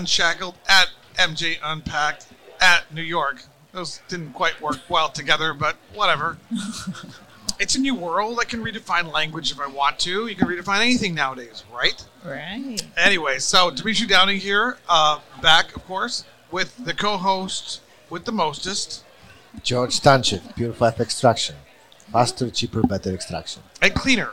Mita Unshackled, at MJ Unpacked, at New York. Those didn't quite work well together, but whatever. it's a new world. I can redefine language if I want to. You can redefine anything nowadays, right? Right. Anyway, so Demitri Downing here, uh, back, of course, with the co-host with the mostest, George Stantchev, Pure 5 Extraction. Faster, cheaper, better extraction. and cleaner.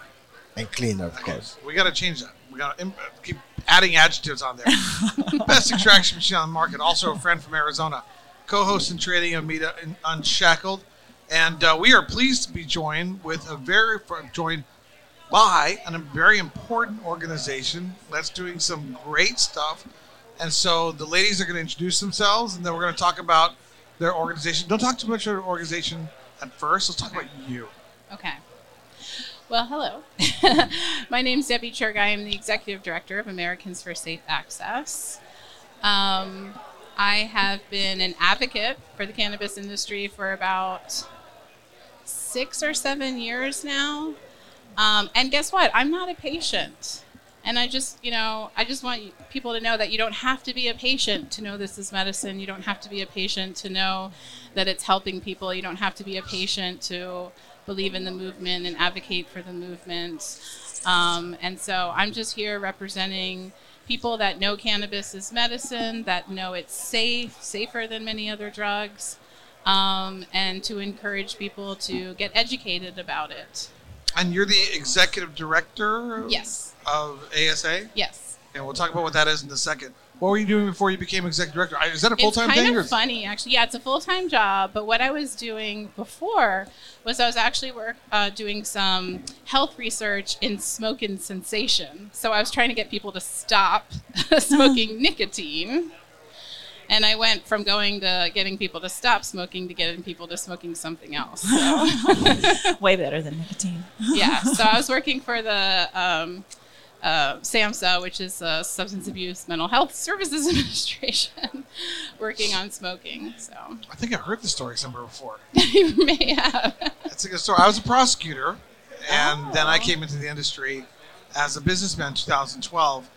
And cleaner, of course. We got to change that. We got to Im- keep adding adjectives on there. Best extraction machine on the market. Also a friend from Arizona, co-host and trading of Mita Unshackled, and uh, we are pleased to be joined with a very joined by a very important organization that's doing some great stuff. And so the ladies are going to introduce themselves, and then we're going to talk about their organization. Don't talk too much about their organization at first. Let's talk about you. Okay. Well, hello. My name is Debbie Churgai. I am the executive director of Americans for Safe Access. Um, I have been an advocate for the cannabis industry for about six or seven years now. Um, and guess what? I'm not a patient. And I just, you know, I just want people to know that you don't have to be a patient to know this is medicine. You don't have to be a patient to know that it's helping people. You don't have to be a patient to believe in the movement and advocate for the movement. Um, and so I'm just here representing people that know cannabis is medicine, that know it's safe, safer than many other drugs, um, and to encourage people to get educated about it. And you're the executive director Yes, of ASA? yes. And we'll talk about what that is in a second. What were you doing before you became executive director? Is that a full time thing? it's kind thing? of or- funny, actually. Yeah, it's a full time job. But what I was doing before was I was actually work uh, doing some health research in smoking cessation. So I was trying to get people to stop smoking nicotine. And I went from going to getting people to stop smoking to getting people to smoking something else. So, Way better than nicotine. yeah, so I was working for the um, uh, SAMHSA, which is the Substance Abuse Mental Health Services Administration, working on smoking. So I think I heard the story somewhere before. you may have. It's a good story. I was a prosecutor, and then I Oh. came into the industry as a businessman in 2012.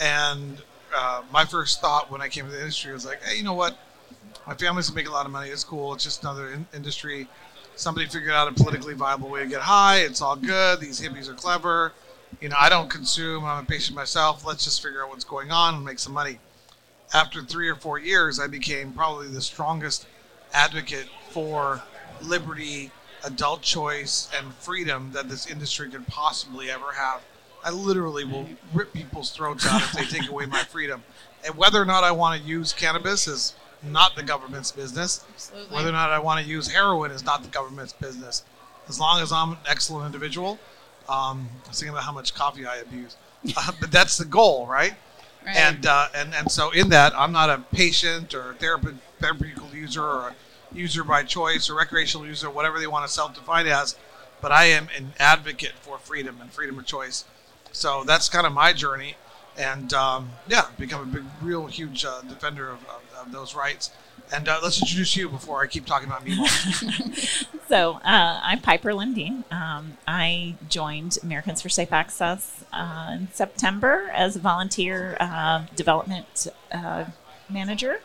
And uh, my first thought when I came into the industry was like, hey, you know what? My family's making a lot of money. It's cool. It's just another in- industry. Somebody figured out a politically viable way to get high. It's all good. These hippies are clever. You know, I don't consume. I'm a patient myself. Let's just figure out what's going on and make some money. After three or four years, I became probably the strongest advocate for liberty, adult choice, and freedom that this industry could possibly ever have. I literally will rip people's throats out if they take away my freedom. And whether or not I want to use cannabis is not the government's business. Absolutely. Whether or not I want to use heroin is not the government's business. As long as I'm an excellent individual, um, I was thinking about how much coffee I abuse. Uh, but that's the goal, right? Right. And, uh, and and so in that, I'm not a patient or a therapy, therapeutical user or a user by choice or recreational user, whatever they want to self-define as. But I am an advocate for freedom and freedom of choice. So that's kind of my journey, and um, yeah, become a big, real huge uh, defender of, of, of those rights. And uh, let's introduce you before I keep talking about me. So uh, I'm Piper Lindeen. Um, I joined Americans for Safe Access uh, in September as a volunteer uh, development uh, manager.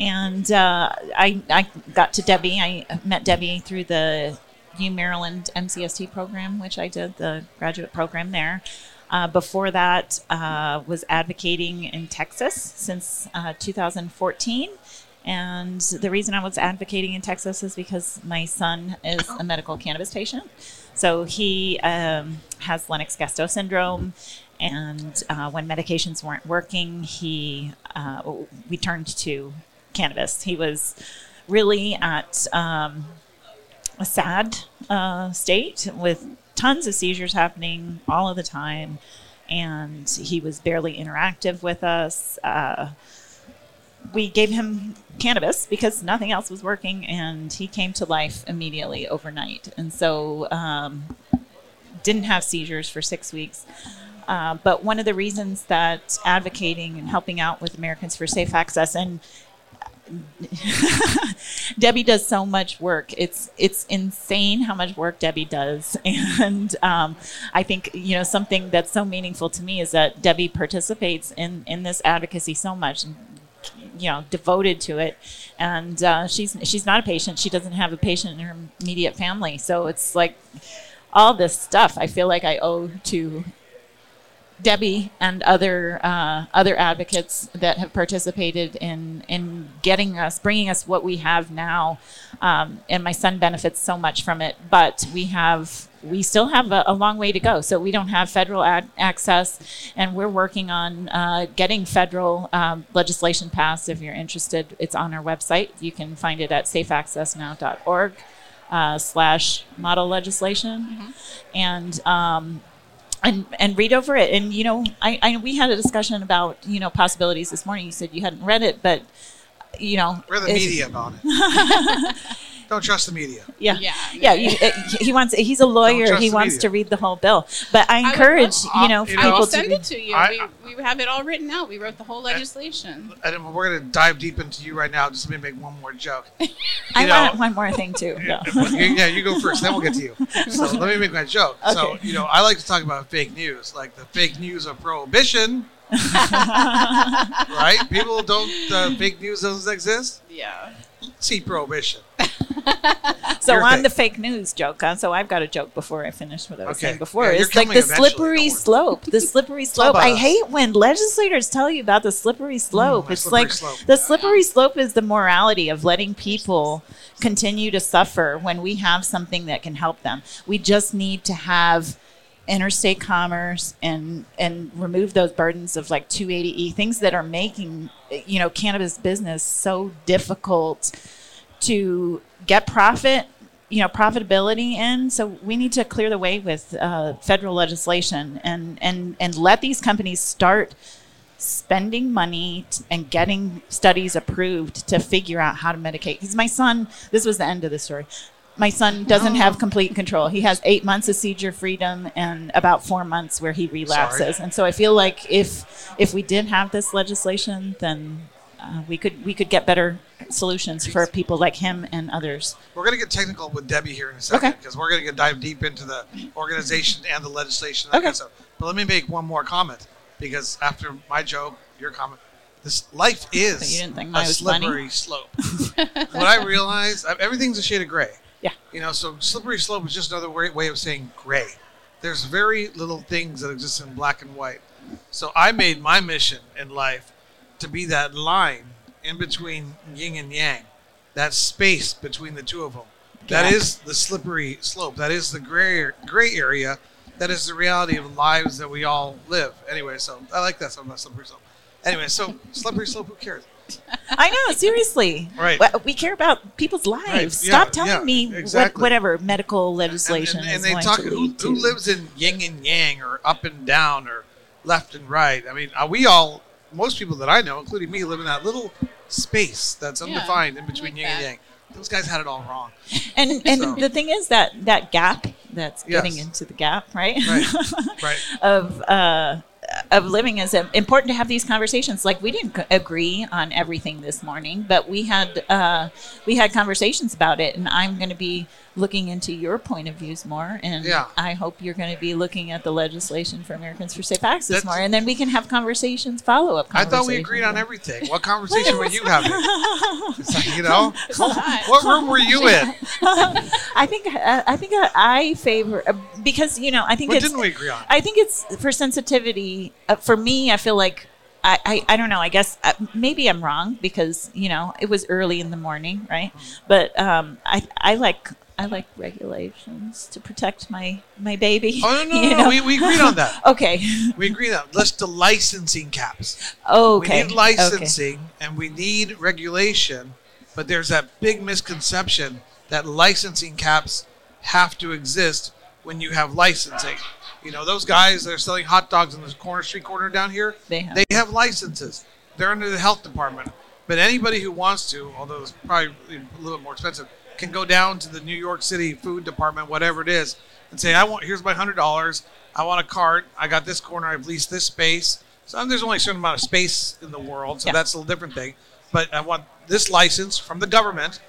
And uh, I, I got to Debbie. I met Debbie through the U Maryland MCST program, which I did, the graduate program there. Uh, before that, uh, was advocating in Texas since uh, 2014. And the reason I was advocating in Texas is because my son is a medical cannabis patient. So he um, has Lennox Gastaut syndrome. And uh, when medications weren't working, he uh, we turned to cannabis. He was really at um, a sad uh, state with tons of seizures happening all of the time. And he was barely interactive with us. We gave him cannabis because nothing else was working, and he came to life immediately overnight. And so, um, didn't have seizures for six weeks. Uh, but one of the reasons that advocating and helping out with Americans for Safe Access, and Debbie does so much work. It's it's insane how much work Debbie does, and um, I think you know something that's so meaningful to me is that Debbie participates in in this advocacy so much, you know, devoted to it, and uh, she's she's not a patient. She doesn't have a patient in her immediate family, so it's like all this stuff. I feel like I owe to Debbie and other uh, other advocates that have participated in in getting us, bringing us what we have now, um, and my son benefits so much from it. But we have we still have a, a long way to go. So we don't have federal ad- access, and we're working on uh, getting federal um, legislation passed. If you're interested, it's on our website. You can find it at safeaccessnow.org. Uh, slash model legislation, and um, and and read over it. And you know, I, I we had a discussion about you know possibilities this morning. You said you hadn't read it, but you know, We're the media about it. Don't trust the media. Yeah, Yeah. yeah. You, he wants. He's a lawyer. He wants media. to read the whole bill. But I I would encourage love- you know you I will people to send it to you. I- we, we have it all written out. We wrote the whole legislation. And we're going to dive deep into you right now. Just let me make one more joke. I know- want one more thing too. Yeah. yeah, you go first, then we'll get to you. So let me make my joke. So, you know, I like to talk about fake news, like the fake news of prohibition, right? People don't, uh, fake news doesn't exist. Yeah. See prohibition. So Your on the fake news joke, huh? so I've got a joke before I finish what I was Okay. saying before. Yeah, it's like the slippery slope. The slippery slope. I hate when legislators tell you about the slippery mm, slope. my it's slippery like slope. the slippery slope is the morality of letting people continue to suffer when we have something that can help them. We just need to have interstate commerce and and remove those burdens of like 280e things that are making you know cannabis business so difficult to get profit you know profitability in. So we need to clear the way with uh, federal legislation and and and let these companies start spending money t- and getting studies approved to figure out how to medicate. Because my son this was the end of the story my son doesn't have complete control he has eight months of seizure freedom and about four months where he relapses and so i feel like if if we did have this legislation then uh, we could we could get better solutions for people like him and others We're going to get technical with Debbie here in a second Okay. because we're going to dive deep into the organization and the legislation. And Okay. kind of. But let me make one more comment because after my joke, your comment, this life is a was funny? slippery slope. what I realized, I- everything's a shade of gray. Yeah. You know, so slippery slope is just another way, of saying gray. There's very little things that exist in black and white. So I made my mission in life to be that line in between yin and yang, that space between the two of them. That Gap. is the slippery slope. That is the gray gray area. That is the reality of lives that we all live. Anyway, so I like that. So I'm not slippery slope. Anyway, so slippery slope. Who cares? I know, seriously. Right. We- We care about people's lives. Right, Stop yeah, telling yeah, me what, whatever medical legislation and, and is they going talk who, who lives in yin and yang or up and down or left and right. I mean, uh, we all, most people that I know, including me, live in that little space that's Yeah, undefined in between like yin and yang. Those guys had it all wrong. and and So- the thing is that that gap that's Yes. getting into the gap, right? Right. right. of uh, of living is important to have these conversations. Like we didn't agree on everything this morning, but we had uh, we had conversations about it, and I'm going to be looking into your point of views more, and Yeah. I hope you're going to be looking at the legislation for Americans for Safe Access That's- more, and then we can have conversations, follow up. I thought we agreed on everything. What conversation were you having? Like, you know, what room were you in? I think uh, I think I favor uh, because you know I think What it's didn't we agree on? I think it's for sensitivity. Uh, for me, I feel like I, I, I don't know. I guess uh, maybe I'm wrong because you know it was early in the morning, right? But um, I I like I like regulations to protect my my baby. Oh no, no, no, no. We, we agreed on that. okay. We agreed on that. let's the licensing caps. Okay. We need licensing and we need regulation, but there's that big misconception that licensing caps have to exist when you have licensing. You know, those guys that are selling hot dogs in the corner street corner down here, They have. they have licenses. They're under the health department. But anybody who wants to, although it's probably a little bit more expensive, can go down to the New York City food department, whatever it is, and say, I want here's my hundred dollars. I want a cart. I got this corner. I've leased this space. So there's only a certain amount of space in the world, so Yeah. that's a little different thing. but I want this license from the government,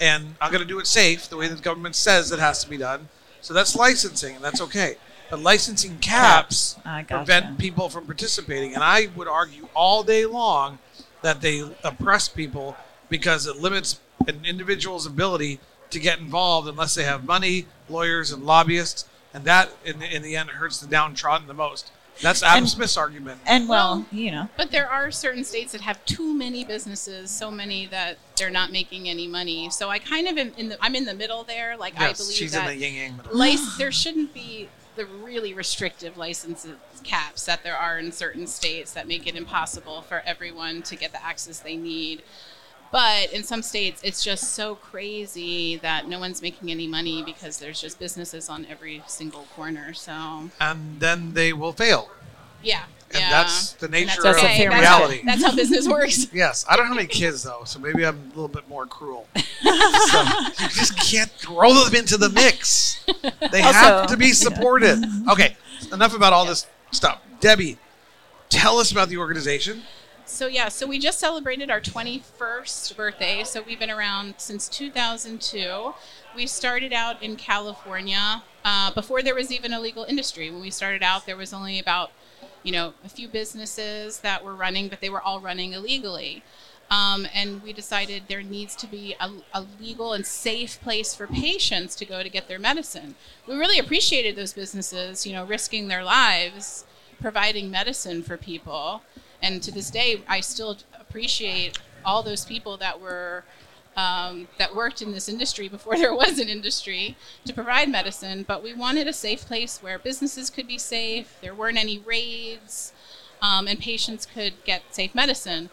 and I'm going to do it safe, the way the government says it has to be done. So that's licensing, and that's okay. But licensing caps I ah, gotcha. prevent people from participating, and I would argue all day long that they oppress people because it limits an individual's ability to get involved unless they have money, lawyers, and lobbyists, and that in the, in the end hurts the downtrodden the most. That's Adam And- Smith's argument. And well, Well, you know, But there are certain states that have too many businesses, so many that they're not making any money. So I kind of am in the I'm in the middle there. Like I believe she's that in the yin yang middle. lic- there shouldn't be the really restrictive licenses caps that there are in certain states that make it impossible for everyone to get the access they need. But in some states, it's just so crazy that no one's making any money because there's just businesses on every single corner. So and then they will fail. yeah, And yeah. that's the And nature That's of a fair that's reality. How, that's how business works. Yes, I don't have any kids though, so maybe I'm a little bit more cruel. so you just can't throw them into the mix. They have to be supported. Okay, enough about all this stuff. Debbie, tell us about the organization. So yeah, so we just celebrated our 21st birthday. So we've been around since 2002. We started out in California uh, before there was even a legal industry. When we started out, there was only about you know a few businesses that were running, but they were all running illegally. Um, and we decided there needs to be a, a legal and safe place for patients to go to get their medicine. We really appreciated those businesses, you know, risking their lives, providing medicine for people. And to this day, I still appreciate all those people that were um, that worked in this industry before there was an industry to provide medicine. But we wanted a safe place where businesses could be safe, there weren't any raids, um, and patients could get safe medicine.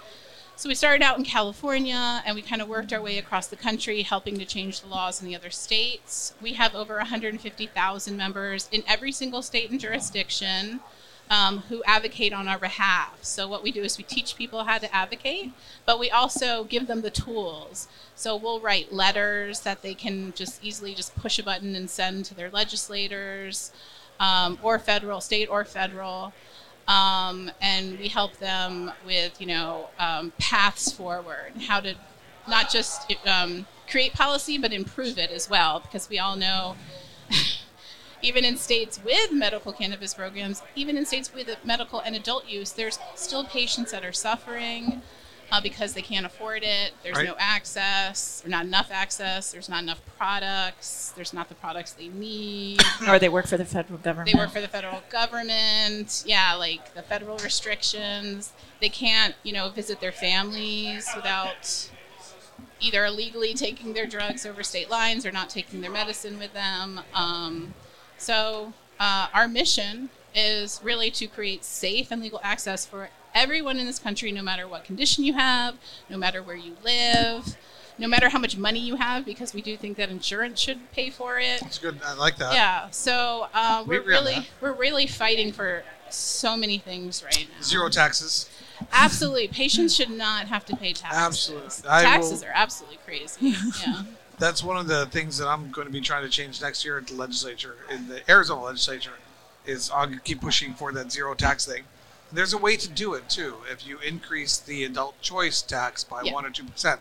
So we started out in California and we kind of worked our way across the country, helping to change the laws in the other states. We have over 150,000 members in every single state and jurisdiction um, who advocate on our behalf. So what we do is we teach people how to advocate, but we also give them the tools. So we'll write letters that they can just easily just push a button and send to their legislators, um, or federal, state or federal um, and we help them with you know um, paths forward, how to not just um, create policy but improve it as well, because we all know. Even in states with medical cannabis programs, even in states with medical and adult use, there's still patients that are suffering uh, because they can't afford it. There's Right. no access, or not enough access. There's not enough products. There's not the products they need or they work for the federal government. they work for the federal government yeah like the federal restrictions they can't you know visit their families without either illegally taking their drugs over state lines or not taking their medicine with them um, so uh, our mission is really to create safe and legal access for everyone in this country no matter what condition you have no matter where you live no matter how much money you have because we do think that insurance should pay for it It's good. I like that. yeah so uh, We we're really we're really fighting for so many things right now Zero taxes. absolutely patients should not have to pay taxes Absolutely. I taxes will- are absolutely crazy yeah That's one of the things that I'm going to be trying to change next year at the legislature, in the Arizona legislature, is I'll keep pushing for that zero tax thing. There's a way to do it too. If you increase the adult choice tax by Yeah. one or two percent,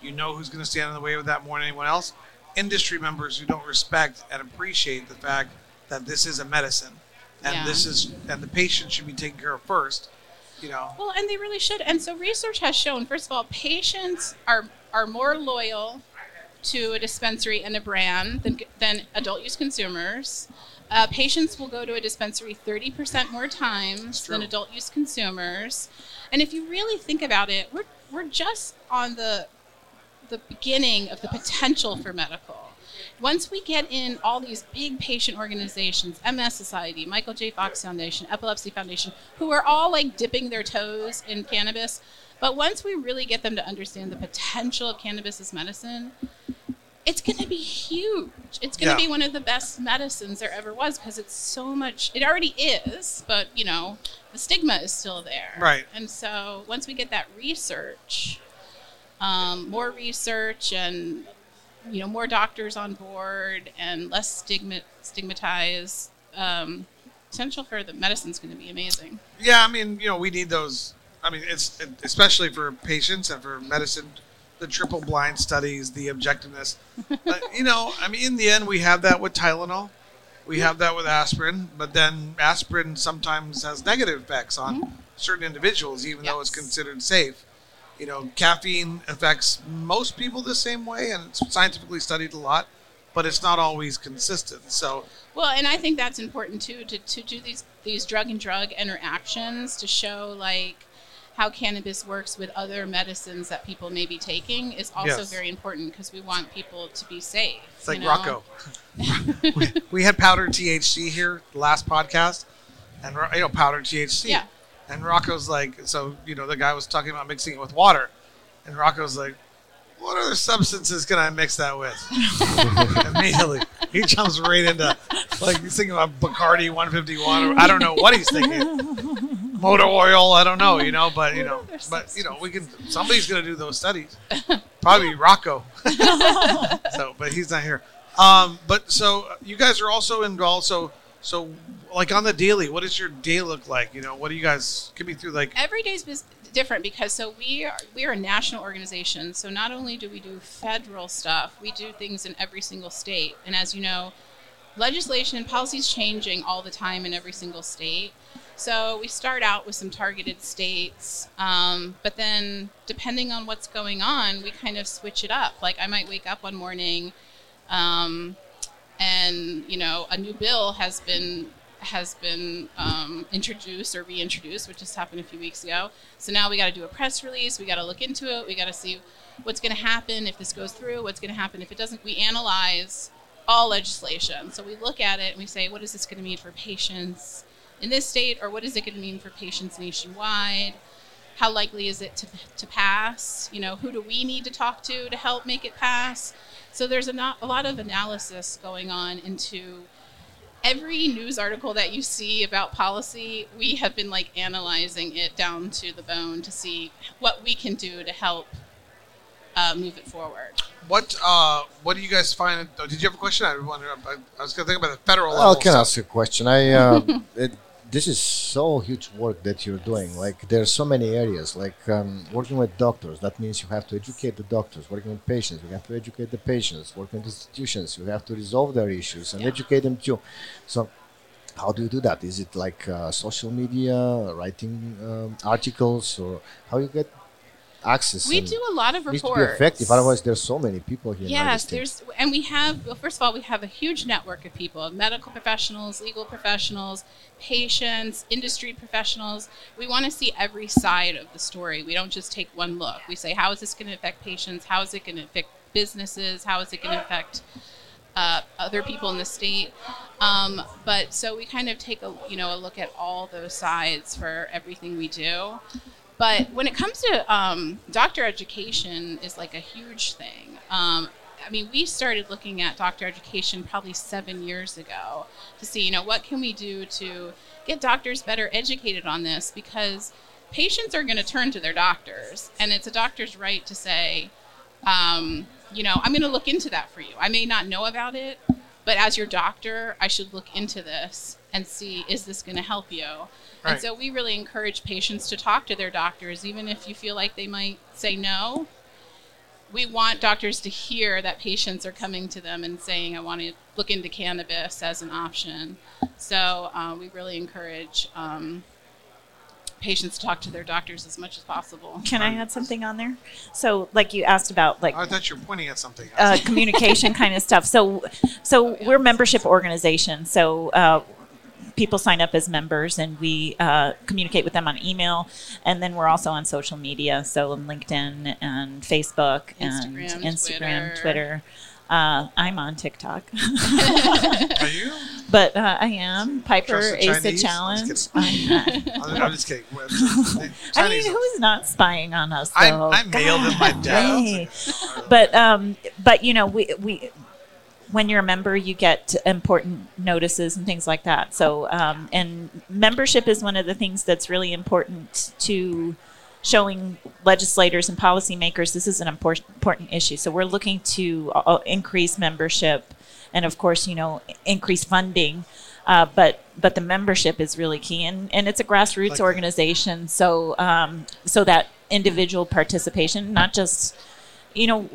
you know who's going to stand in the way of that more than anyone else. Industry members who don't respect and appreciate the fact that this is a medicine, and Yeah. this is and the patient should be taken care of first. You know, well and they really should and so research has shown first of all patients are are more loyal to a dispensary and a brand than, than adult use consumers uh, patients will go to a dispensary 30% more times than adult use consumers and if you really think about it we're, we're just on the the beginning of the potential for medical. Once we get in all these big patient organizations, MS Society, Michael J. Fox Foundation, Epilepsy Foundation, who are all like dipping their toes in cannabis, but once we really get them to understand the potential of cannabis as medicine, it's going to be huge. It's going to Yeah. be one of the best medicines there ever was because it's so much. It already is, but you know, the stigma is still there. Right. And so once we get that research, um, more research and you know more doctors on board and less stigma stigmatized um, potential for the medicine's going to be amazing Yeah, I mean, you know, we need those I mean, it's especially for patients and for medicine, the triple blind studies, the objectiveness. but, you know, I mean, in the end, we have that with Tylenol, we have that with aspirin, but then aspirin sometimes has negative effects on mm-hmm. certain individuals, even though it's considered safe. You know, caffeine affects most people the same way, and it's scientifically studied a lot, but it's not always consistent. So, Well, and I think that's important too to, to do these these drug and drug interactions to show like how cannabis works with other medicines that people may be taking is also Yes. very important because we want people to be safe. It's like know? Rocco. we, we had powdered THC here last podcast, and you know powdered THC. Yeah. And Rocco's like, so you know the guy was talking about mixing it with water, and Rocco's like, what other substances can I mix that with? Immediately, he jumps right into like he's thinking about Bacardi 151. Or, I don't know what he's thinking. Motor oil, I don't know, you know, but you know, but you know, we can. Somebody's gonna do those studies. Probably Rocco. so, but he's not here. Um, but so you guys are also involved. So, so like on the daily, what does your day look like? You know, what do you guys give me through? Like, Every day is bus- different because so we are we are a national organization. So not only do we do federal stuff, we do things in every single state. And as you know, legislation and policy is changing all the time in every single state. So we start out with some targeted states, um, but then depending on what's going on, we kind of switch it up. Like I might wake up one morning, um, and you know a new bill has been has been um, introduced or reintroduced, which just happened a few weeks ago. So now we got to do a press release. We got to look into it. We got to see what's going to happen if this goes through. What's going to happen if it doesn't. We analyze all legislation. So we look at it and we say, what is this going to mean for patients in this state, or what is it going to mean for patients nationwide? How likely is it to, to pass? You know, who do we need to talk to to help make it pass? So there's a, not, a lot of analysis going on into every news article that you see about policy. We have been like analyzing it down to the bone to see what we can do to help uh, move it forward. what uh, what do you guys find? Oh, did you have a question? I wonder. I, I was going to think about the federal Level I can stuff. ask a question. I uh, it, this is so huge work that you're doing. Like there's so many areas. Like um, working with doctors, that means you have to educate the doctors. Working with patients, you have to educate the patients. Working with institutions, you have to resolve their issues and Yeah. educate them too. So. How do you do that? Is it like uh, social media, writing um, articles, or how you get access? We do a lot of it needs reports. to be effective. Otherwise, there's so many people here. Yes, there's, and we have. Well, first of all, we have a huge network of people: medical professionals, legal professionals, patients, industry professionals. We want to see every side of the story. We don't just take one look. We say, how is this going to affect patients? How is it going to affect businesses? How is it going to affect uh, other people in the state? Um, but so we kind of take a you know a look at all those sides for everything we do. But when it comes to um, doctor education, is like a huge thing. Um, I mean, we started looking at doctor education probably seven years ago to see, you know, what can we do to get doctors better educated on this because patients are going to turn to their doctors, and it's a doctor's right to say, um, you know, I'm going to look into that for you. I may not know about it, but as your doctor, I should look into this and see is this going to help you. Right. And so we really encourage patients to talk to their doctors, even if you feel like they might say no. We want doctors to hear that patients are coming to them and saying, I want to look into cannabis as an option. So uh, we really encourage um, patients to talk to their doctors as much as possible. Can I add something on there? So, like you asked about, like I thought you were pointing at something. uh, communication kind of stuff. So, so we're membership organization. So uh, people sign up as members, and we uh, communicate with them on email, and then we're also on social media. So on LinkedIn and Facebook and Instagram, Instagram, Twitter. Twitter. Uh, I'm on TikTok, Are you? but uh, I am Piper Trust the Ace the Challenge. I'm not. I'm, I'm just kidding. I mean, who's not spying on us? I'm- Though? I'm mailed in my God, dad. hey. But um, but you know, we we when you're a member, you get important notices and things like that. So um, and membership is one of the things that's really important to showing legislators and policymakers this is an important issue. So we're looking to uh, increase membership and of course, you know, increase funding. Uh, but but the membership is really key, and, and it's a grassroots Like- organization. So um, so that individual participation, not just you know,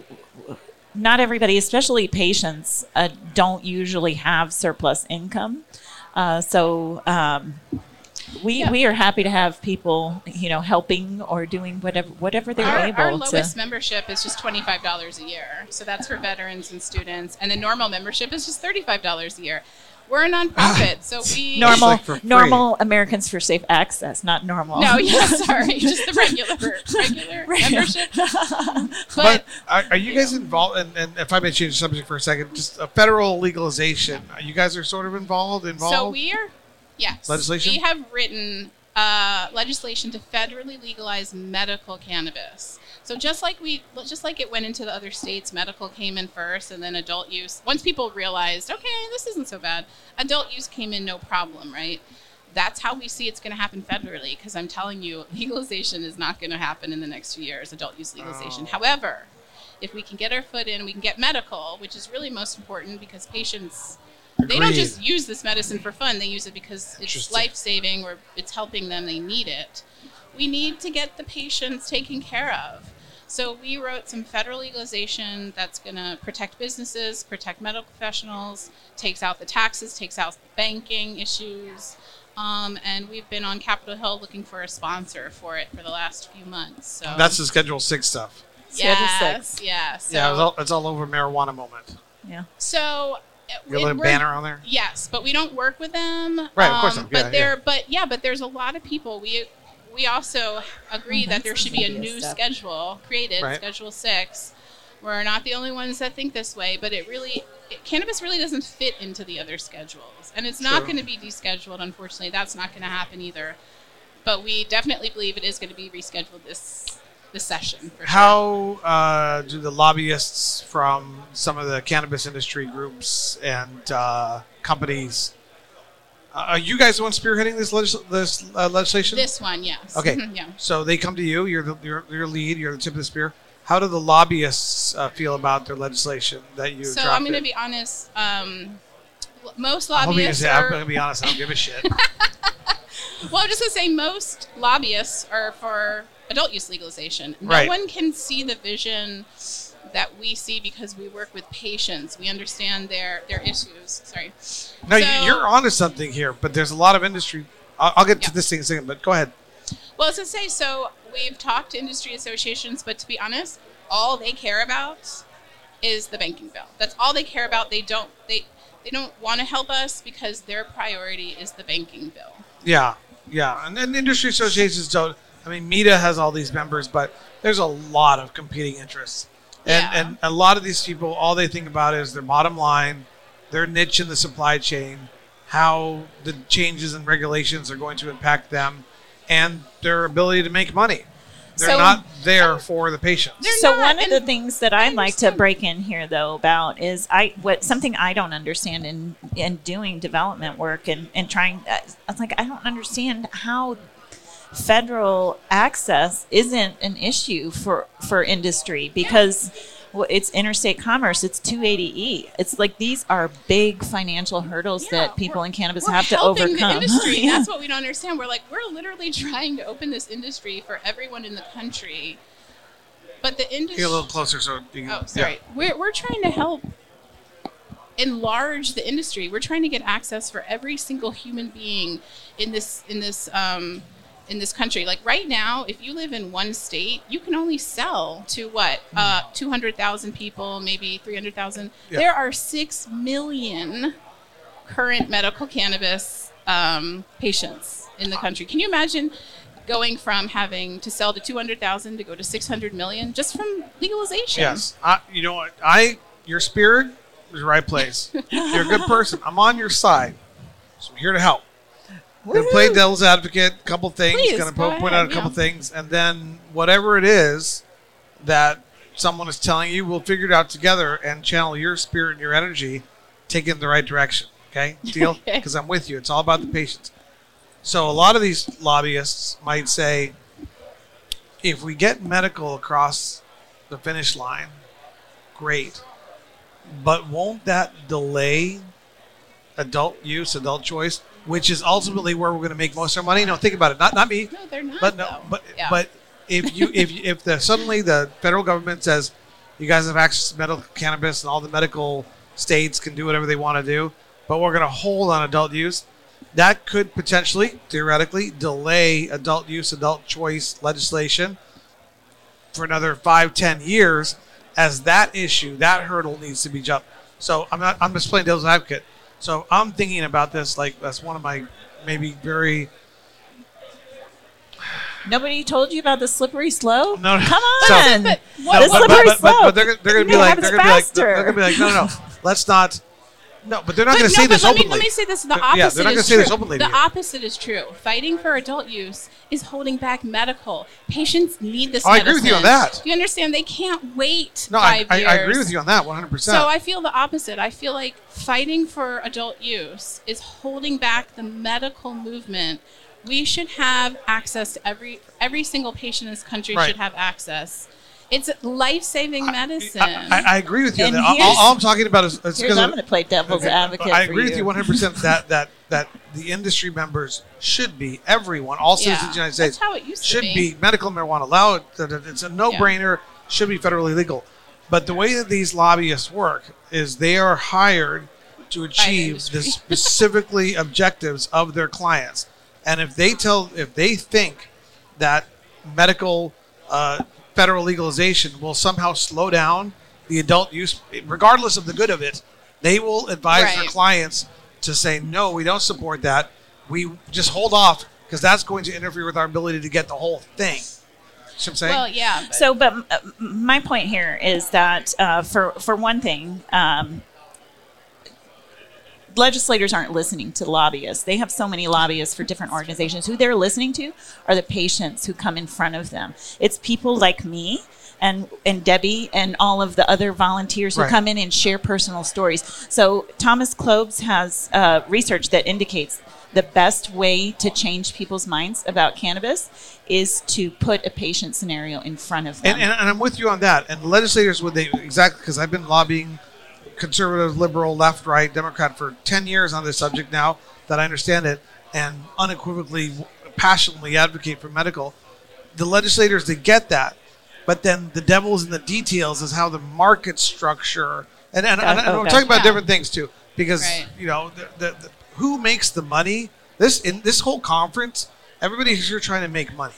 not everybody, especially patients, uh, don't usually have surplus income. Uh, so um, we Yeah. we are happy to have people, you know, helping or doing whatever whatever they're Our, able our to. lowest membership is just twenty five dollars a year, so that's for veterans and students. And the normal membership is just thirty five dollars a year. We're a nonprofit, so we normal like normal Americans for Safe Access, not normal. No, yeah, sorry, just the regular regular membership. But But are, are you guys involved? And, and if I may change the subject for a second, just a federal legalization. You guys are sort of involved. Involved. So we are, yes. Legislation? We have written uh, legislation to federally legalize medical cannabis. So just like we, just like it went into the other states, medical came in first, and then adult use. Once people realized, okay, this isn't so bad, adult use came in no problem, right? That's how we see it's going to happen federally. Because I'm telling you, legalization is not going to happen in the next few years. Adult use legalization. Oh. However, if we can get our foot in, we can get medical, which is really most important because patients they don't just use this medicine for fun. They use it because it's life saving or it's helping them. They need it. We need to get the patients taken care of. So we wrote some federal legalization that's going to protect businesses, protect medical professionals, takes out the taxes, takes out the banking issues. Um, and we've been on Capitol Hill looking for a sponsor for it for the last few months. So That's the Schedule Six stuff. Schedule yes, yeah. So, yeah, it's all, it's all over marijuana moment. yeah. so Your it- little we're- banner on there. Yes, but we don't work with them. Right, of course um, not. Yeah, but there, but yeah, but there's a lot of people. We we also agree Oh, that there should be a new stuff. schedule created, Right. Schedule Six. We're not the only ones that think this way, but it really it, cannabis really doesn't fit into the other schedules, and it's not going to be descheduled. Unfortunately, that's not going to happen either. But we definitely believe it is going to be rescheduled this this session. For sure. How uh, do the lobbyists from some of the cannabis industry groups and uh, companies? Uh, are you guys the ones spearheading this legis- this uh, legislation? This one, yes. Okay. yeah. So they come to you. You're the you're, you're lead. You're the tip of the spear. How do the lobbyists uh, feel about their legislation that you? So I'm going to be honest. Um, most I'm hoping you lobbyists I'm going to be honest. I don't give a shit. Well, I'm just gonna say most lobbyists are for adult use legalization. No Right. one can see the vision that we see because we work with patients. We understand their their issues. Sorry. No, you So- you're onto something here, but there's a lot of industry. I'll, I'll get to Yeah. this thing in a second, but go ahead. Well, as I say so. We've talked to industry associations, but to be honest, all they care about is the banking bill. That's all they care about. They don't they they don't want to help us because their priority is the banking bill. Yeah, yeah, and then industry associations don't. I mean, Mita has all these members, but there's a lot of competing interests, and Yeah. and a lot of these people, all they think about is their bottom line, their niche in the supply chain, how the changes and regulations are going to impact them, and their ability to make money. They're So- not there for the patients. So not, one of the things that I I'd like to break in here though about is I what something I don't understand in in doing development work and and trying uh, I was like I don't understand how federal access isn't an issue for for industry because well, it's interstate commerce it's 280e it's like these are big financial hurdles Yeah, that people in cannabis we're have to overcome The industry. Yeah. That's what we don't understand. We're like, we're literally trying to open this industry for everyone in the country. But the industry. Get a little closer, so you can. Oh, sorry. We're, we're trying to help enlarge the industry. We're trying to get access for every single human being in this in this um, in this country. Like right now, if you live in one state, you can only sell to what uh, two hundred thousand people, maybe three hundred thousand. Yeah. There are six million current medical cannabis um, patients in the country. Can you imagine? Going from having to sell to 200,000 to go to 600 million just from legalization. Yes. I, you know what? I your spirit is the right place. You're a good person. I'm on your side. So I'm here to help. We're gonna play devil's advocate, a couple things, Please, gonna go po- point out a couple yeah. things, and then whatever it is that someone is telling you, we'll figure it out together and channel your spirit and your energy, take it in the right direction. Okay? Deal? Okay. Because I'm with you. It's all about the patients. So a lot of these lobbyists might say, if we get medical across the finish line, great. But won't that delay adult use, adult choice? which is ultimately where we're going to make most of our money. No, think about it. Not not me, No, they're not. but no, though. but Yeah. but if you if if the suddenly the federal government says you guys have access to medical cannabis and all the medical states can do whatever they want to do, but we're going to hold on adult use. That could potentially, theoretically, delay adult use, adult choice legislation for another five, ten years, as that issue, that hurdle needs to be jumped. So I'm not. I'm just playing devil's advocate. So I'm thinking about this like that's one of my maybe very Nobody told you about the slippery slope. No, no. come So- on. But the what- No, but, slippery but, but, but, slope. they're, they're going to be like they're going to be like they're going to be like no no no let's not no but they're not going to no, say but this let me, let me say this: the opposite yeah, they're not is gonna say true. this openly the opposite is true. Fighting for adult use is holding back medical. Patients need this. Oh, I agree with you on that. You understand? They can't wait no I, five I. I agree with you on that 100. percent So I feel the opposite. I feel like fighting for adult use is holding back the medical movement. We should have access to every every single patient in this country Right. should have access. It's life saving medicine. I, I, I agree with you And that. All, all I'm talking about is, is Here's, because I'm going to play devil's advocate. I for agree with you 100 percent that that that the industry members should be everyone all citizens Yeah, of the United that's States how it used to should be. be medical marijuana allow it that it- it's a no-brainer should be federally legal but the way that these lobbyists work is they are hired to achieve the specifically objectives of their clients and if they tell if they think that medical uh, federal legalization will somehow slow down the adult use regardless of the good of it they will advise their clients to say no we don't support that we just hold off because that's going to interfere with our ability to get the whole thing See what I'm saying? well, yeah. But So, but uh, my point here is that uh, for for one thing, um, legislators aren't listening to lobbyists. They have so many lobbyists for different organizations. Who they're listening to are the patients who come in front of them. It's people like me. And, and Debbie and all of the other volunteers who Right. come in and share personal stories. So Thomas Klobes has uh, research that indicates the best way to change people's minds about cannabis is to put a patient scenario in front of them. and, and, and I'm with you on that. And legislators would they exactly because I've been lobbying conservative, liberal, left, right, Democrat for ten years on this subject now that I understand it and unequivocally, passionately advocate for medical. The legislators they get that, but then the devil's in the details is how the market structure and and, and, and we're talking about yeah. different things too because Right. you know the, the, the, who makes the money this in this whole conference everybody's here trying to make money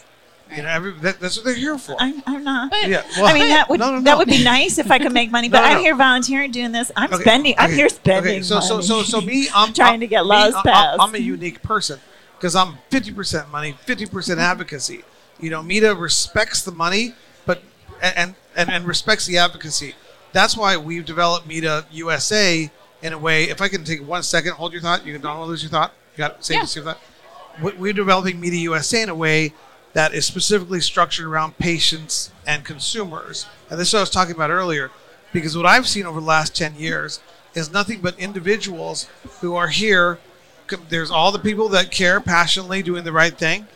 you know every, that, that's what they're here for I'm, I'm not. Yeah well, I mean, that would no, no, that would be nice if I could make money, but No, no, I'm here volunteering doing this. I'm Okay, spending. I'm okay, here spending. Okay, so so money. so so me, I'm Trying I'm- to get me, laws I'm- passed. I'm a unique person because I'm 50% money, 50% advocacy. You know, Mita respects the money, but and and and respects the advocacy. That's why we've developed Mita USA in a way. If I can take one second, hold your thought. You can don't to lose your thought. You got to save Yeah. save that. We- We're developing Mita USA in a way that is specifically structured around patients and consumers. And this is what I was talking about earlier, because what I've seen over the last 10 years is nothing but individuals who are here. There's all the people that care passionately doing the right thing,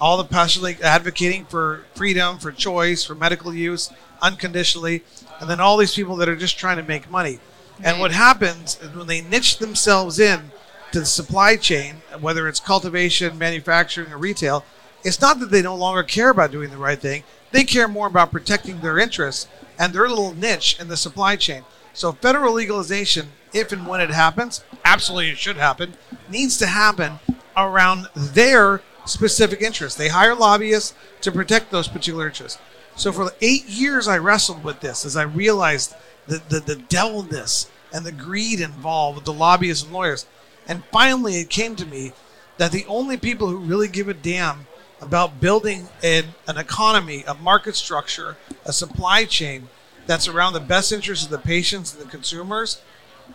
all the passionately advocating for freedom, for choice, for medical use, unconditionally, and then all these people that are just trying to make money. And what happens is when they niche themselves in to the supply chain, whether it's cultivation, manufacturing, or retail, it's not that they no longer care about doing the right thing. They care more about protecting their interests and their little niche in the supply chain. So federal legalization, if and when it happens, absolutely it should happen, needs to happen around their specific interests. They hire lobbyists to protect those particular interests. So for eight years, I wrestled with this as I realized the, the, the devilness and the greed involved with the lobbyists and lawyers. And finally, it came to me that the only people who really give a damn about building an, an economy, a market structure, a supply chain that's around the best interests of the patients and the consumers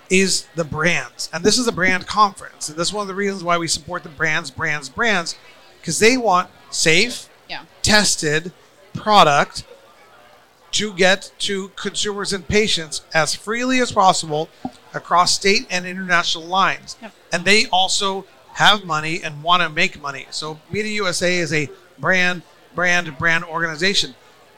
is the brands. And this is a brand conference. And that's one of the reasons why we support the brands, brands, brands, because they want safe, yeah. tested product to get to consumers and patients as freely as possible across state and international lines. And they also have money and want to make money. So Mita USA is a brand, brand, brand organization.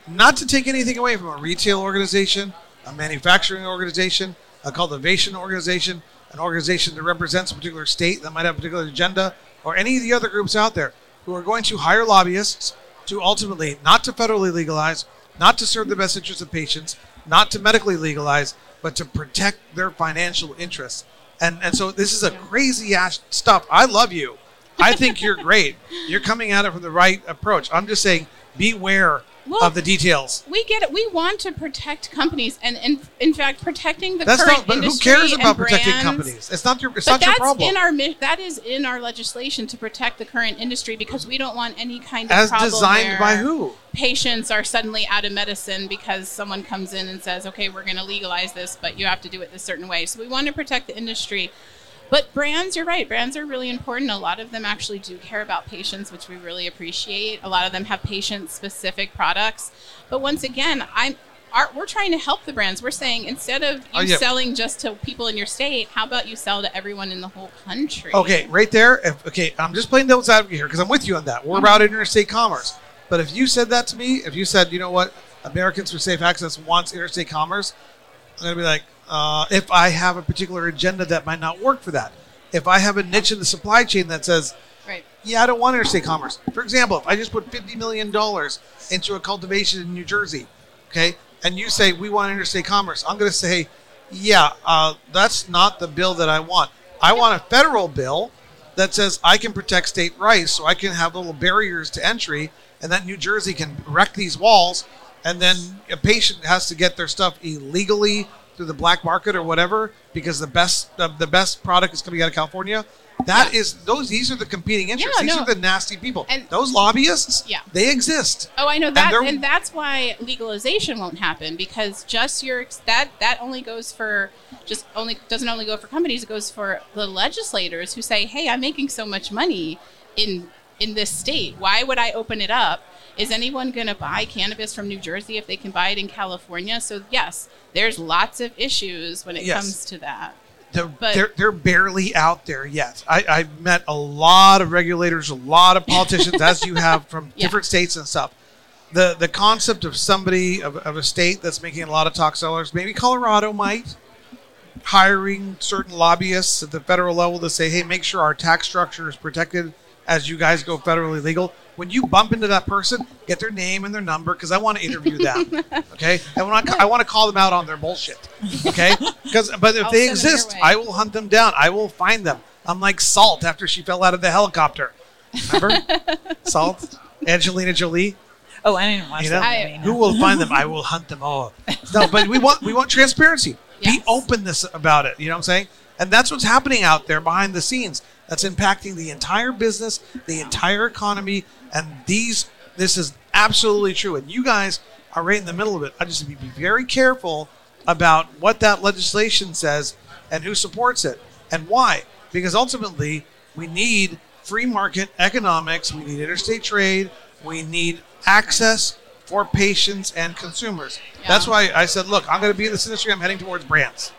Not to take anything away from a retail organization, a manufacturing organization, a cultivation organization, an organization that represents a particular state that might have a particular agenda, or any of the other groups out there who are going to hire lobbyists to ultimately not to federally legalize, not to serve the best interests of patients, not to medically legalize, but to protect their financial interests. And and so this is a crazy ass stuff. I love you. I think you're great. You're coming at it from the right approach. I'm just saying, beware Well, of the details. We get it. We want to protect companies, and in, in fact, protecting the That's current not. But who industry cares and about protecting companies? It's not your. It's not your problem. in our that is in our legislation to protect the current industry because we don't want any kind of As designed by who? Patients are suddenly out of medicine because someone comes in and says, "Okay, we're going to legalize this, but you have to do it this certain way." So we want to protect the industry. But brands, you're right. Brands are really important. A lot of them actually do care about patients, which we really appreciate. A lot of them have patient-specific products. But once again, I'm our, we're trying to help the brands. We're saying instead of you Oh, yeah. selling just to people in your state, how about you sell to everyone in the whole country? Okay, right there. If, okay, I'm just playing devil's advocate here because I'm with you on that. We're Mm-hmm. about interstate commerce. But if you said that to me, if you said, you know what, Americans for Safe Access wants interstate commerce, I'm going to be like, uh, if I have a particular agenda that might not work for that. If I have a niche in the supply chain that says, Right. yeah, I don't want interstate commerce. For example, if I just put $50 million into a cultivation in New Jersey, okay, and you say we want interstate commerce, I'm going to say, yeah, uh, that's not the bill that I want. I want a federal bill that says I can protect state rights so I can have little barriers to entry and that New Jersey can erect these walls and then a patient has to get their stuff illegally through the black market or whatever because the best uh, the best product is coming out of California. That is those these are the competing interests. Yeah, these no. are the nasty people. And- those lobbyists, Yeah. they exist. Oh, I know that, they're- and, that's why legalization won't happen because just your that that only goes for just only doesn't only go for companies. It goes for the legislators who say, "Hey, I'm making so much money in in this state. Why would I open it up? Is anyone going to buy cannabis from New Jersey if they can buy it in California?" So yes, there's lots of issues when it Yes. comes to that. They're, But- they're, they're barely out there yet. I, I've met a lot of regulators, a lot of politicians, as you have from Yeah. different states and stuff. The the concept of somebody of, of a state that's making a lot of talk sellers, maybe Colorado might, hiring certain lobbyists at the federal level to say, hey, make sure our tax structure is protected as you guys go federally legal. When you bump into that person, get their name and their number because I want to interview them. okay, I want to I want to call them out on their bullshit. Okay, because but if I'll they send them your exist. I will hunt them down. I will find them. I'm like Salt after she fell out of the helicopter. Remember Salt, Angelina Jolie. Oh, I didn't watch You know, that. I- movie, who will find them? I will hunt them all. No, but we want we want transparency. Yes. Be openness about it. You know what I'm saying? And that's what's happening out there behind the scenes. That's impacting the entire business, the entire economy, and these. This is absolutely true. And you guys are right in the middle of it. I just be be very careful about what that legislation says and who supports it and why. Because ultimately, we need free market economics. We need interstate trade. We need access for patients and consumers. That's why I said, look, I'm going to be in this industry. I'm heading towards brands.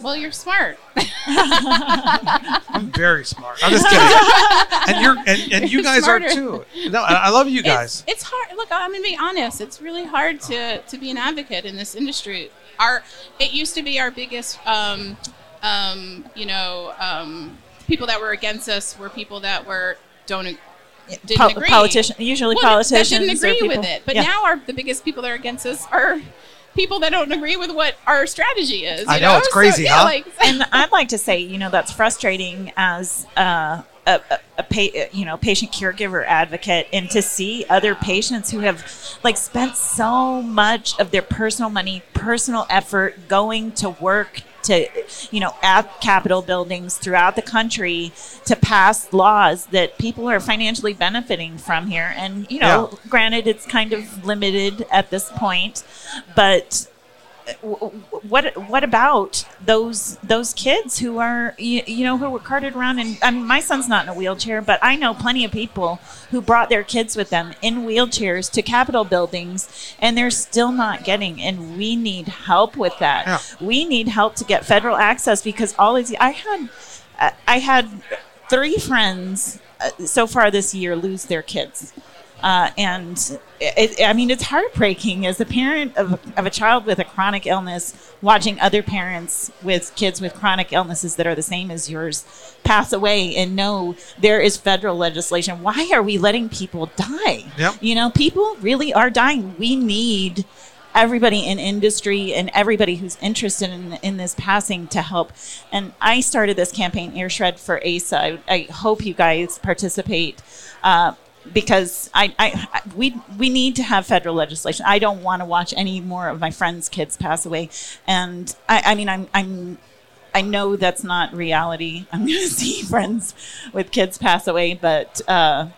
Well, you're smart. I'm very smart. I'm just kidding. and you're and, and you You're guys smarter. are too. No, I, I love you guys. It's, it's hard. Look, I'm gonna be honest. It's really hard to to be an advocate in this industry. Our it used to be our biggest, um, um, you know, um, people that were against us were people that were don't didn't Pol- agree. Politician, usually Well, politicians that didn't agree people- with it. But yeah. now our the biggest people that are against us are people that don't agree with what our strategy is. I you know, it's So, crazy, yeah, huh? Like, and I'd like to say, you know, that's frustrating as uh, a, a, a pa- you know patient caregiver advocate, and to see other patients who have like spent so much of their personal money, personal effort going to work to, you know, at Capitol buildings throughout the country to pass laws that people are financially benefiting from here. And you know, granted, it's kind of limited at this point, but what what about those those kids who are you, you know who were carted around and I mean my son's not in a wheelchair but I know plenty of people who brought their kids with them in wheelchairs to Capitol buildings and they're still not getting and we need help with that Yeah. we need help to get federal access because all these I had I had three friends uh, so far this year lose their kids Uh, and it, I mean, it's heartbreaking as a parent of, of a child with a chronic illness, watching other parents with kids with chronic illnesses that are the same as yours pass away and know there is federal legislation. Why are we letting people die? Yep. You know, people really are dying. We need everybody in industry and everybody who's interested in, in this passing to help. And I started this campaign, Air Shred for ASA. I, I hope you guys participate. Uh, because I, I, I, we we need to have federal legislation. I don't want to watch any more of my friends' kids pass away, and I, I mean I'm I'm I know that's not reality. I'm going to see friends with kids pass away, but uh,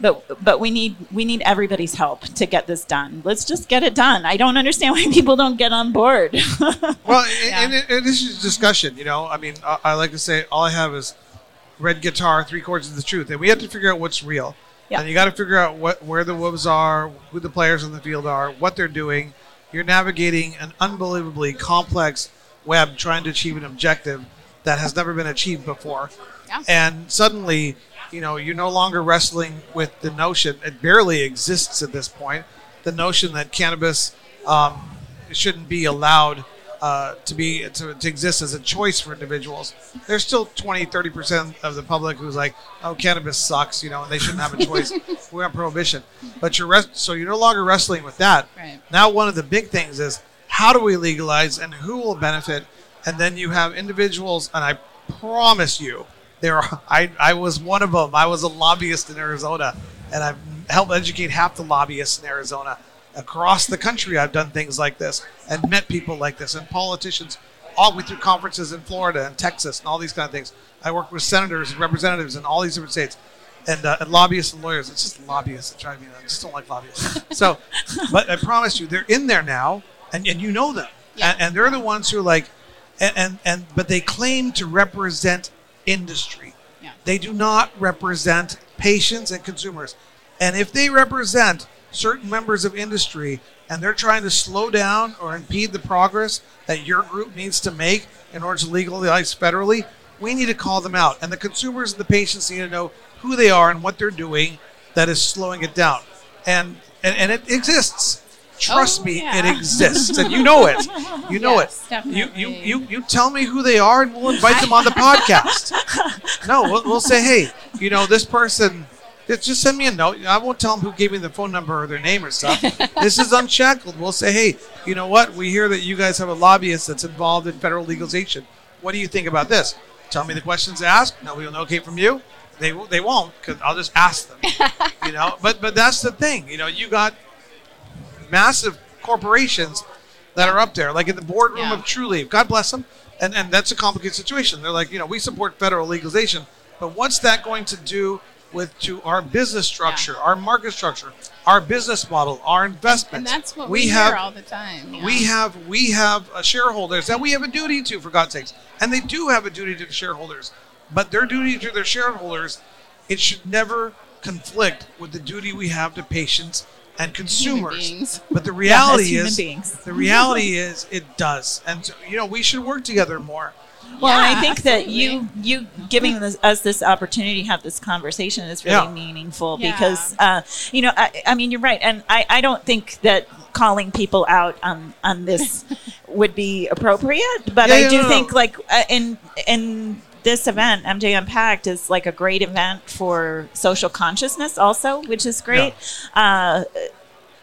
but but we need we need everybody's help to get this done. Let's just get it done. I don't understand why people don't get on board. Well, Yeah. and, and, and this is discussion. You know, I mean, I, I like to say all I have is red guitar, three chords of the truth, and we have to figure out what's real. Yeah. And you got to figure out what where the wolves are, who the players on the field are, what they're doing. You're navigating an unbelievably complex web trying to achieve an objective that has never been achieved before. Yeah. And suddenly, you know, you're no longer wrestling with the notion, it barely exists at this point, the notion that cannabis um, shouldn't be allowed uh, to be to, to exist as a choice for individuals. There's still 20, 30 percent of the public who's like, "Oh, cannabis sucks," you know, and they shouldn't have a choice. we want prohibition, but you're rest- so you're no longer wrestling with that. Right. Now, one of the big things is how do we legalize and who will benefit? And then you have individuals, and I promise you, there are. I, I was one of them. I was a lobbyist in Arizona, and I've helped educate half the lobbyists in Arizona. Across the country, I've done things like this and met people like this, and politicians all the way through conferences in Florida and Texas and all these kind of things. I work with senators and representatives in all these different states. And, uh, and lobbyists and lawyers. It's just lobbyists that drive me. nuts. I just don't like lobbyists. So, but I promise you, they're in there now, and, and you know them, Yeah. and, and they're the ones who are like, and, and and but they claim to represent industry. Yeah. They do not represent patients and consumers. And if they represent certain members of industry and they're trying to slow down or impede the progress that your group needs to make in order to legalize federally, we need to call them out. And the consumers and the patients need to know who they are and what they're doing that is slowing it down. And and, and it exists. Trust Oh, me, yeah. it exists. And you know it. You know Yes, it. You, you you you tell me who they are and we'll invite them on the podcast. No, we'll, we'll say, hey, you know, this person, just send me a note. I won't tell them who gave me the phone number or their name or stuff. this is unshackled. We'll say, hey, you know what? We hear that you guys have a lobbyist that's involved in federal legalization. What do you think about this? Tell me the questions to ask. Nobody will know came from you. They, will- they won't because I'll just ask them. you know, but but that's the thing. You know, you got massive corporations that are up there, like in the boardroom Yeah. of Trulieve. God bless them. And and that's a complicated situation. They're like, you know, we support federal legalization, but what's that going to do with to our business structure, our market structure, our business model, our investments? And that's what we, we hear have. all the time. yeah. We have we have uh, shareholders that we have a duty to, for God's sakes, and they do have a duty to the shareholders. But their duty to their shareholders, it should never conflict with the duty we have to patients and consumers. But the reality human is, the reality is, it does, and so, you know we should work together more. Well, Yeah, I think that you you giving this, us this opportunity to have this conversation is really Yeah. meaningful Yeah. because uh, you know I, I mean you're right, and I, I don't think that calling people out on on this would be appropriate, but Yeah, I yeah, do no, no. think like uh, in in this event, MJ Unpacked is like a great event for social consciousness, also, which is great. Uh,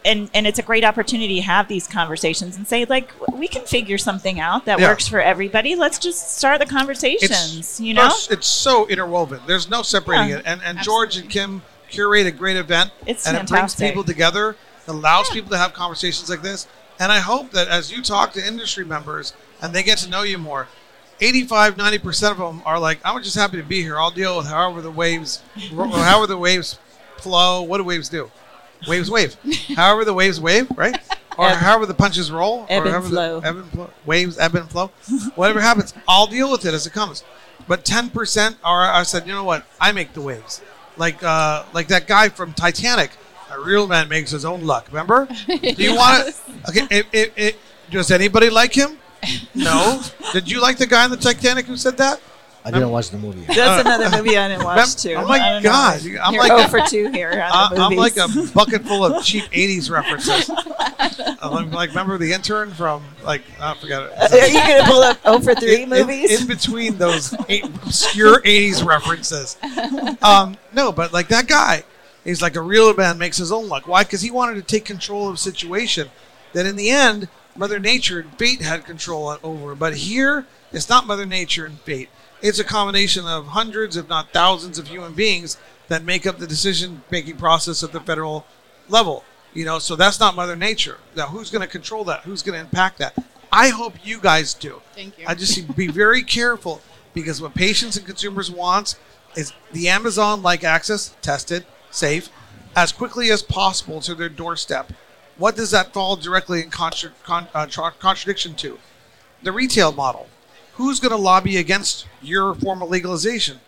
and and it's a great opportunity to have these conversations and say like we can figure something out that Yeah. works for everybody. Let's just start the conversations. you know, It's, it's so interwoven. There's no separating Yeah. it. And and George and Kim curate a great event, It's and it brings people together. It allows people to have conversations like this. And I hope that as you talk to industry members and they get to know you more, 85, 90% of them are like, I'm just happy to be here. I'll deal with however the waves, however the waves flow. What do waves do? Waves wave. however the waves wave, right? Or Ebb- however the punches roll. ebb or however flow. The, ebb and flow. Waves ebb and flow. Whatever happens, I'll deal with it as it comes. But 10% are, I said, you know what? I make the waves. Like, uh, like that guy from Titanic. A real man makes his own luck. Remember? Do you want to? Okay. It, it, it, does anybody like him? No. Did you like the guy in the Titanic who said that? I didn't watch the movie. That's another movie I didn't watch too. Oh my I know. God, I'm You're like a- for two here on I, the I'm like a bucket full of cheap '80s references. I'm like, remember the intern from like I forgot it. Are you gonna pull up oh for three in, movies? in, in between those eight obscure 80s references. Um, no, but like that guy, he's like a real man makes his own luck. Why? Because he wanted to take control of the situation. That in the end, Mother Nature and fate had control over. But here, it's not Mother Nature and fate. It's a combination of hundreds, if not thousands, of human beings that make up the decision-making process at the federal level. You know, so that's not Mother Nature. Now, who's going to control that? Who's going to impact that? I hope you guys do. Thank you. I just be very careful because what patients and consumers want is the Amazon-like access, tested, safe, as quickly as possible to their doorstep. What does that fall directly in contra- con- uh, tra- contradiction to? The retail model. Who's going to lobby against your form of legalization?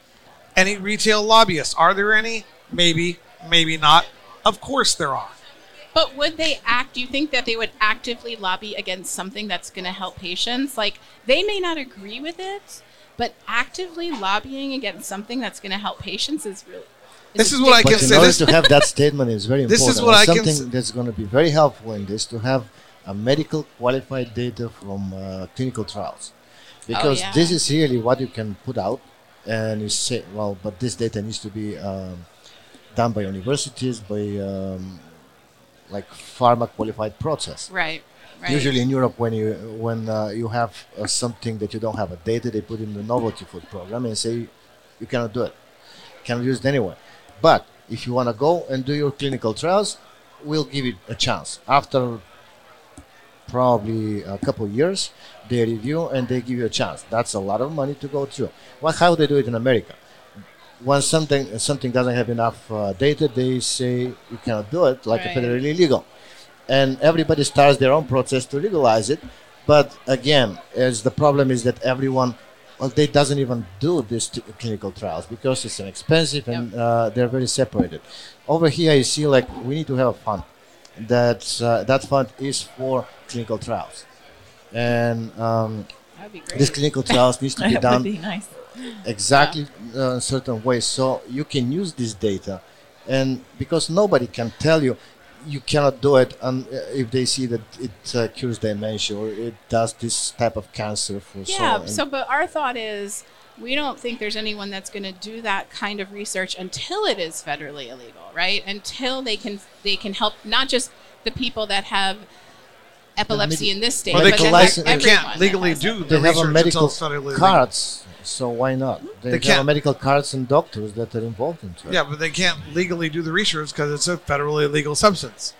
Any retail lobbyists? Are there any? Maybe, maybe not. Of course there are. But would they act? Do you think that they would actively lobby against something that's going to help patients? Like they may not agree with it, but actively lobbying against something that's going to help patients is really. This is what I can But in say order this- to have that statement is very important. This is what And I can something that's going to be very helpful in this to have a medical qualified data from uh, clinical trials, because Oh, yeah. this is really what you can put out, and you say, well, but this data needs to be um, done by universities, by um, like pharma qualified process. Right. Right. Usually in Europe, when you when uh, you have uh, something that you don't have a data, they put in the novelty food program and say you cannot do it, cannot use it anyway. But if you want to go and do your clinical trials, we'll give it a chance. After probably a couple years, they review and they give you a chance. That's a lot of money to go through. Well, how they do it in America? When something something doesn't have enough uh, data, they say you cannot do it, like Right. federally illegal and everybody starts their own process to legalize it. But again, as the problem is that everyone, well, they doesn't even do these t- clinical trials because it's expensive and uh, they're very separated. Over here, you see like we need to have a fund. That uh, that fund is for clinical trials, and um, That'd be great. these clinical trials needs to be done be nice. exactly uh, in certain ways so you can use this data and because nobody can tell you you cannot do it and uh, if they see that it uh, cures dementia or it does this type of cancer for yeah. so, So, but our thought is, we don't think there's anyone that's going to do that kind of research until it is federally illegal, right? Until they can they can help not just the people that have epilepsy medi- in this state, Well, they, but can, then license- they can't legally do the they have research a medical until it's federally legal. cards so why not hmm? they, They have can't. medical cards and doctors that are involved in it Yeah, but they can't legally do the research because it's a federally illegal substance.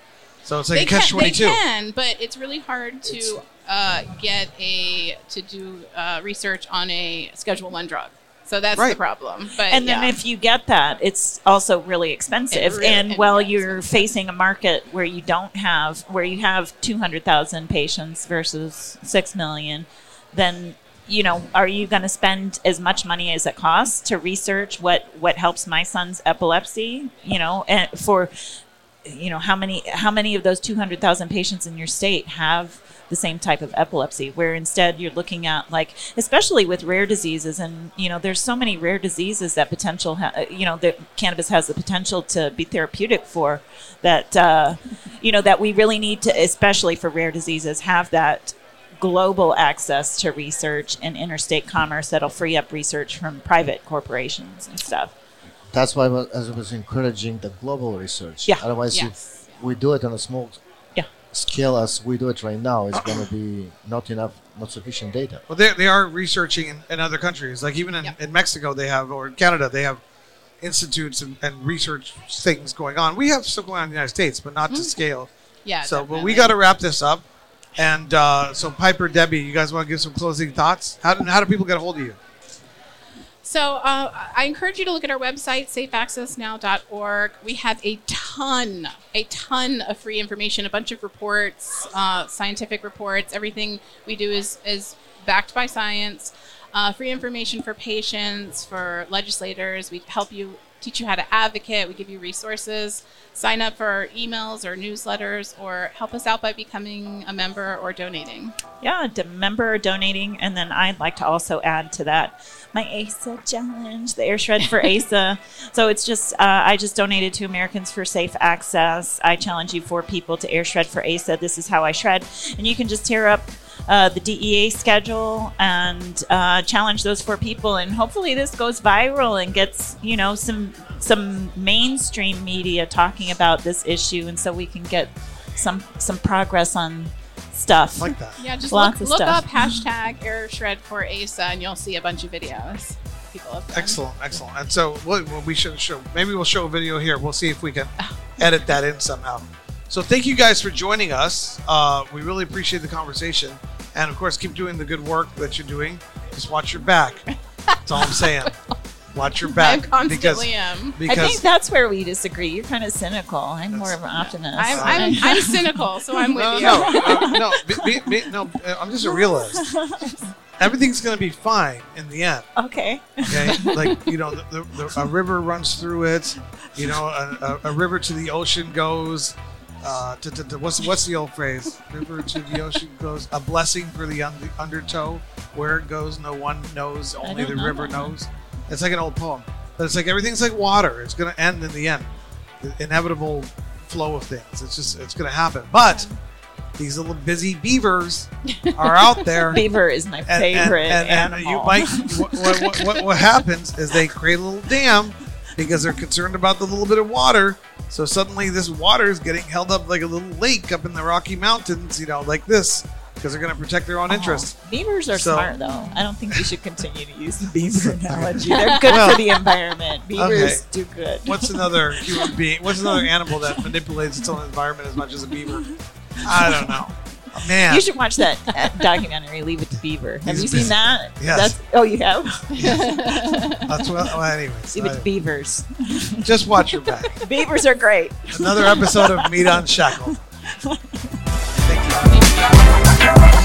So it's like they a catch can, twenty they can, but it's really hard to uh, get a to do uh, research on a Schedule One drug. So that's the problem. But And then if you get that, it's also really expensive. really- and and while you're expensive. facing a market where you don't have, where you have 200,000 patients versus 6 million, then, you know, are you going to spend as much money as it costs to research what, what helps my son's epilepsy, you know, and for, you know, how many, how many of those 200,000 patients in your state have the same type of epilepsy where instead you're looking at like especially with rare diseases and you know there's so many rare diseases that potential ha- you know that cannabis has the potential to be therapeutic for that uh, you know that we really need to especially for rare diseases have that global access to research and interstate commerce that'll free up research from private corporations and stuff that's why I was, I was encouraging the global research Yeah. otherwise Yes. if we do it on a small Yeah. scale as we do it right now it's going to be not enough not sufficient data Well, they, they are researching in, in other countries. Like even in, Yep. in Mexico, they have, or in Canada, they have institutes and, and research things going on. We have stuff going on in the United States, but not to scale. yeah. so, but we got to wrap this up. And uh, so, Piper, Debbie, you guys want to give some closing thoughts? How do, how do people get a hold of you? So uh, I encourage you to look at our website, safeaccessnow.org. We have a ton, a ton of free information, a bunch of reports, uh, scientific reports. Everything we do is is backed by science. Uh, free information for patients, for legislators. We help you teach you how to advocate. We give you resources. Sign up for our emails or newsletters, or help us out by becoming a member or donating. Yeah, a member donating, and then I'd like to also add to that my ASA challenge, the air shred for ASA. so it's just uh, I just donated to Americans for Safe Access. I challenge you four people to air shred for ASA. This is how I shred, and you can just tear up uh, the DEA schedule and uh, challenge those four people. And hopefully, this goes viral and gets you know some some mainstream media talking about this issue, and so we can get some some progress on stuff. like that. Yeah, just Lots look, of look stuff. up hashtag air shred for ASA, and you'll see a bunch of videos. People. Excellent, excellent. And so what, what we should show, maybe we'll show a video here. We'll see if we can edit that in somehow. So thank you guys for joining us. Uh, we really appreciate the conversation, and of course, keep doing the good work that you're doing. Just watch your back. That's all I'm saying. Watch your I back because constantly am. I think that's where we disagree. You're kind of cynical. I'm more of an optimist. I'm, I'm, I'm cynical, so I'm with no, you. no, uh, no, be, be, be, no. I'm just a realist. Everything's gonna be fine in the end. okay. Okay, like you know, the, the, the, a river runs through it. You know, a, a, a river to the ocean goes. Uh, to, to, to- what's what's the old phrase? River to the ocean goes. A blessing for the un- undertow. Where it goes, no one knows. Only the know river that one. knows. It's like an old poem, but it's like everything's like water. It's gonna end in the end. The inevitable flow of things. It's just it's gonna happen. But these little busy beavers are out there. Beaver is my And- favorite and, and, and animal. you might what, what, what, what happens is they create a little dam because they're concerned about the little bit of water so suddenly this water is getting held up like a little lake up in the rocky mountains you know like this because they're going to protect their own Oh, interests beavers are So- smart, though. I don't think we should continue to use the beaver analogy. They're good Well, for the environment. Beavers okay. do good. what's another human being what's another animal that manipulates its own environment as much as a beaver i don't know Man. You should watch that documentary, Leave It to Beaver. Have He's you busy. seen that? Yes. That's, oh, you have? Yes. That's well, anyways. Leave I, It to Beavers. Just watch your back. Beavers are great. Another episode of Mita Unshackled. Thank you.